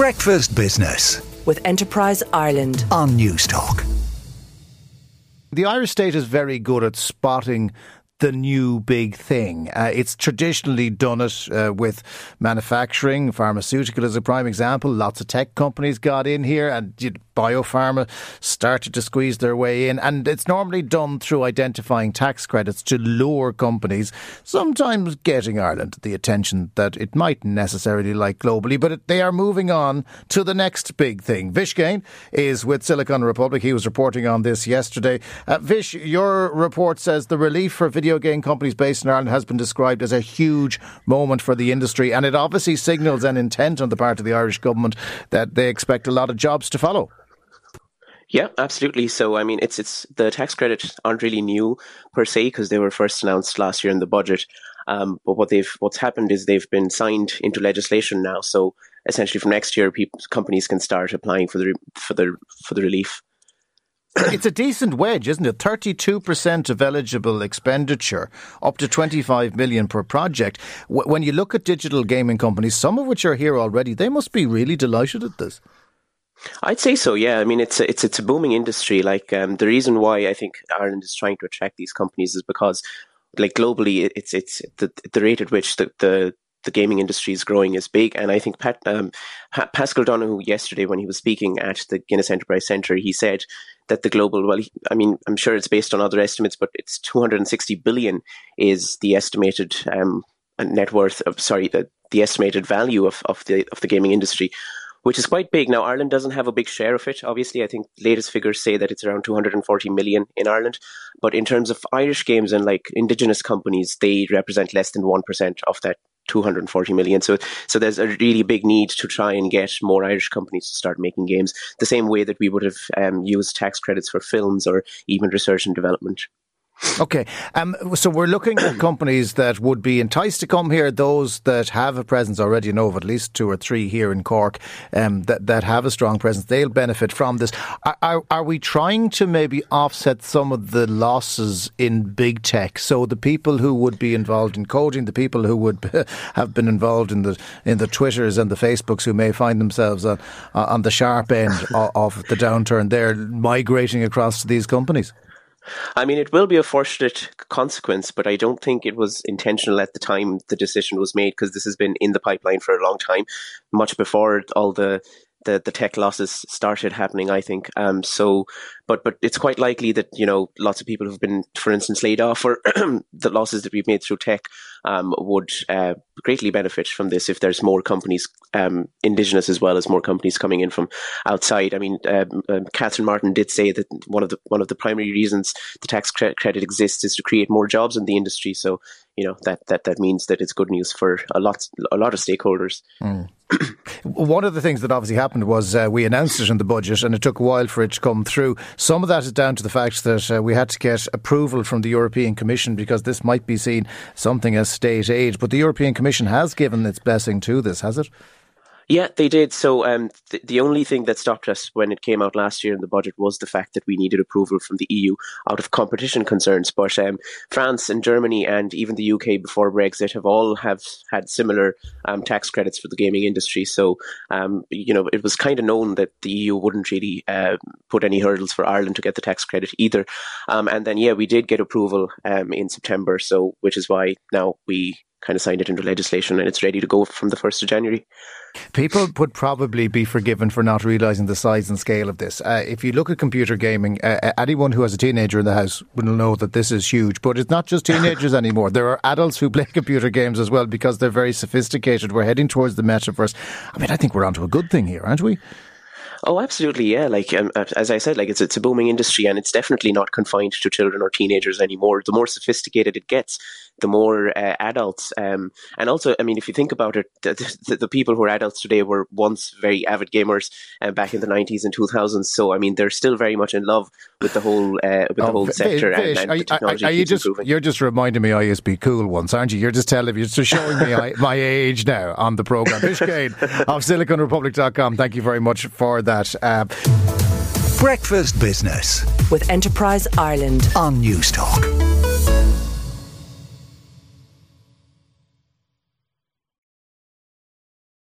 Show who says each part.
Speaker 1: Breakfast Business
Speaker 2: with Enterprise Ireland
Speaker 1: on Newstalk.
Speaker 3: The Irish state is very good at spotting the new big thing. Uh, it's traditionally done it uh, with manufacturing. Pharmaceutical is a prime example. Lots of tech companies got in here and you know, biopharma started to squeeze their way in. And it's normally done through identifying tax credits to lure companies, sometimes getting Ireland the attention that it might necessarily like globally. But it, they are moving on to the next big thing. Vish Gain is with Silicon Republic. He was reporting on this yesterday. Uh, Vish, your report says the relief for video game companies based in Ireland has been described as a huge moment for the industry. And it obviously signals an intent on the part of the Irish government that they expect a lot of jobs to follow.
Speaker 4: Yeah, absolutely. So, I mean, it's it's the tax credits aren't really new per se because they were first announced last year in the budget. Um, but what they've what's happened is they've been signed into legislation now. So essentially, from next year, people, companies can start applying for the for the for the relief.
Speaker 3: it's a decent wedge, isn't it? Thirty-two percent of eligible expenditure, up to twenty-five million per project. When you look at digital gaming companies, some of which are here already, they must be really delighted at this.
Speaker 4: I'd say so. Yeah, I mean it's a, it's it's a booming industry. Like um, the reason why I think Ireland is trying to attract these companies is because, like globally, it's it's the the rate at which the the the gaming industry is growing is big. And I think Pat, um, Paschal Donohoe yesterday, when he was speaking at the Guinness Enterprise Centre, he said that the global, well, he, I mean, I'm sure it's based on other estimates, but it's 260 billion is the estimated um, net worth of, sorry, the, the estimated value of, of the of the gaming industry which is quite big. Now, Ireland doesn't have a big share of it. Obviously, I think latest figures say that it's around 240 million in Ireland. But in terms of Irish games and like indigenous companies, they represent less than 1% of that 240 million. So, so there's a really big need to try and get more Irish companies to start making games the same way that we would have um, used tax credits for films or even research and development.
Speaker 3: Okay, um, so we're looking at companies that would be enticed to come here. Those that have a presence already, you know of at least two or three here in Cork, um, that that have a strong presence, they'll benefit from this. Are, are, are, we trying to maybe offset some of the losses in big tech? So the people who would be involved in coding, the people who would have been involved in the in the Twitters and the Facebooks, who may find themselves on on the sharp end of, of the downturn, they're migrating across to these companies.
Speaker 4: I mean, it will be a fortunate consequence, but I don't think it was intentional at the time the decision was made because this has been in the pipeline for a long time, much before all the the, the tech losses started happening, I think. Um, so, but but it's quite likely that you know lots of people who've been, for instance, laid off or the losses that we've made through tech um, would uh, greatly benefit from this if there's more companies, um, indigenous as well as more companies coming in from outside. I mean, um, um, Catherine Martin did say that one of the one of the primary reasons the tax cre- credit exists is to create more jobs in the industry. So you know that that that means that it's good news for a lot a lot of stakeholders.
Speaker 3: Mm. One of the things that obviously happened was uh, we announced it in the budget, and it took a while for it to come through. Some of that is down to the fact that uh, we had to get approval from the European Commission because this might be seen something as state aid. But the European Commission has given its blessing to this, has it?
Speaker 4: Yeah, they did. So um, th- the only thing that stopped us when it came out last year in the budget was the fact that we needed approval from the EU out of competition concerns. But um, France and Germany and even the UK before Brexit have all have had similar um, tax credits for the gaming industry. So um, you know it was kind of known that the EU wouldn't really uh, put any hurdles for Ireland to get the tax credit either. Um, and then yeah, we did get approval um, in September. So which is why now we kind of signed it into legislation and it's ready to go from the 1st of January.
Speaker 3: People would probably be forgiven for not realising the size and scale of this. Uh, if you look at computer gaming, uh, uh, anyone who has a teenager in the house will know that this is huge. But it's not just teenagers anymore. There are adults who play computer games as well because they're very sophisticated. We're heading towards the metaverse. I mean, I think we're onto a good thing here, aren't we?
Speaker 4: Oh, absolutely, yeah. Like um, as I said, like it's it's a booming industry, and it's definitely not confined to children or teenagers anymore. The more sophisticated it gets, the more uh, adults. Um, and also, I mean, if you think about it, the, the, the, people who are adults today were once very avid gamers uh, back in the nineties and two thousands. So, I mean, they're still very much in love with the whole uh, with oh, the whole v- sector.
Speaker 3: Vish, and, and are, are, are you just improving. you're just reminding me I used to be cool once, aren't you? You're just telling me, you're just showing me I, my age now on the program. Vish Gain of SiliconRepublic.com. Thank you very much for that. Uh,
Speaker 1: Breakfast Business
Speaker 2: with Enterprise Ireland
Speaker 1: on Newstalk.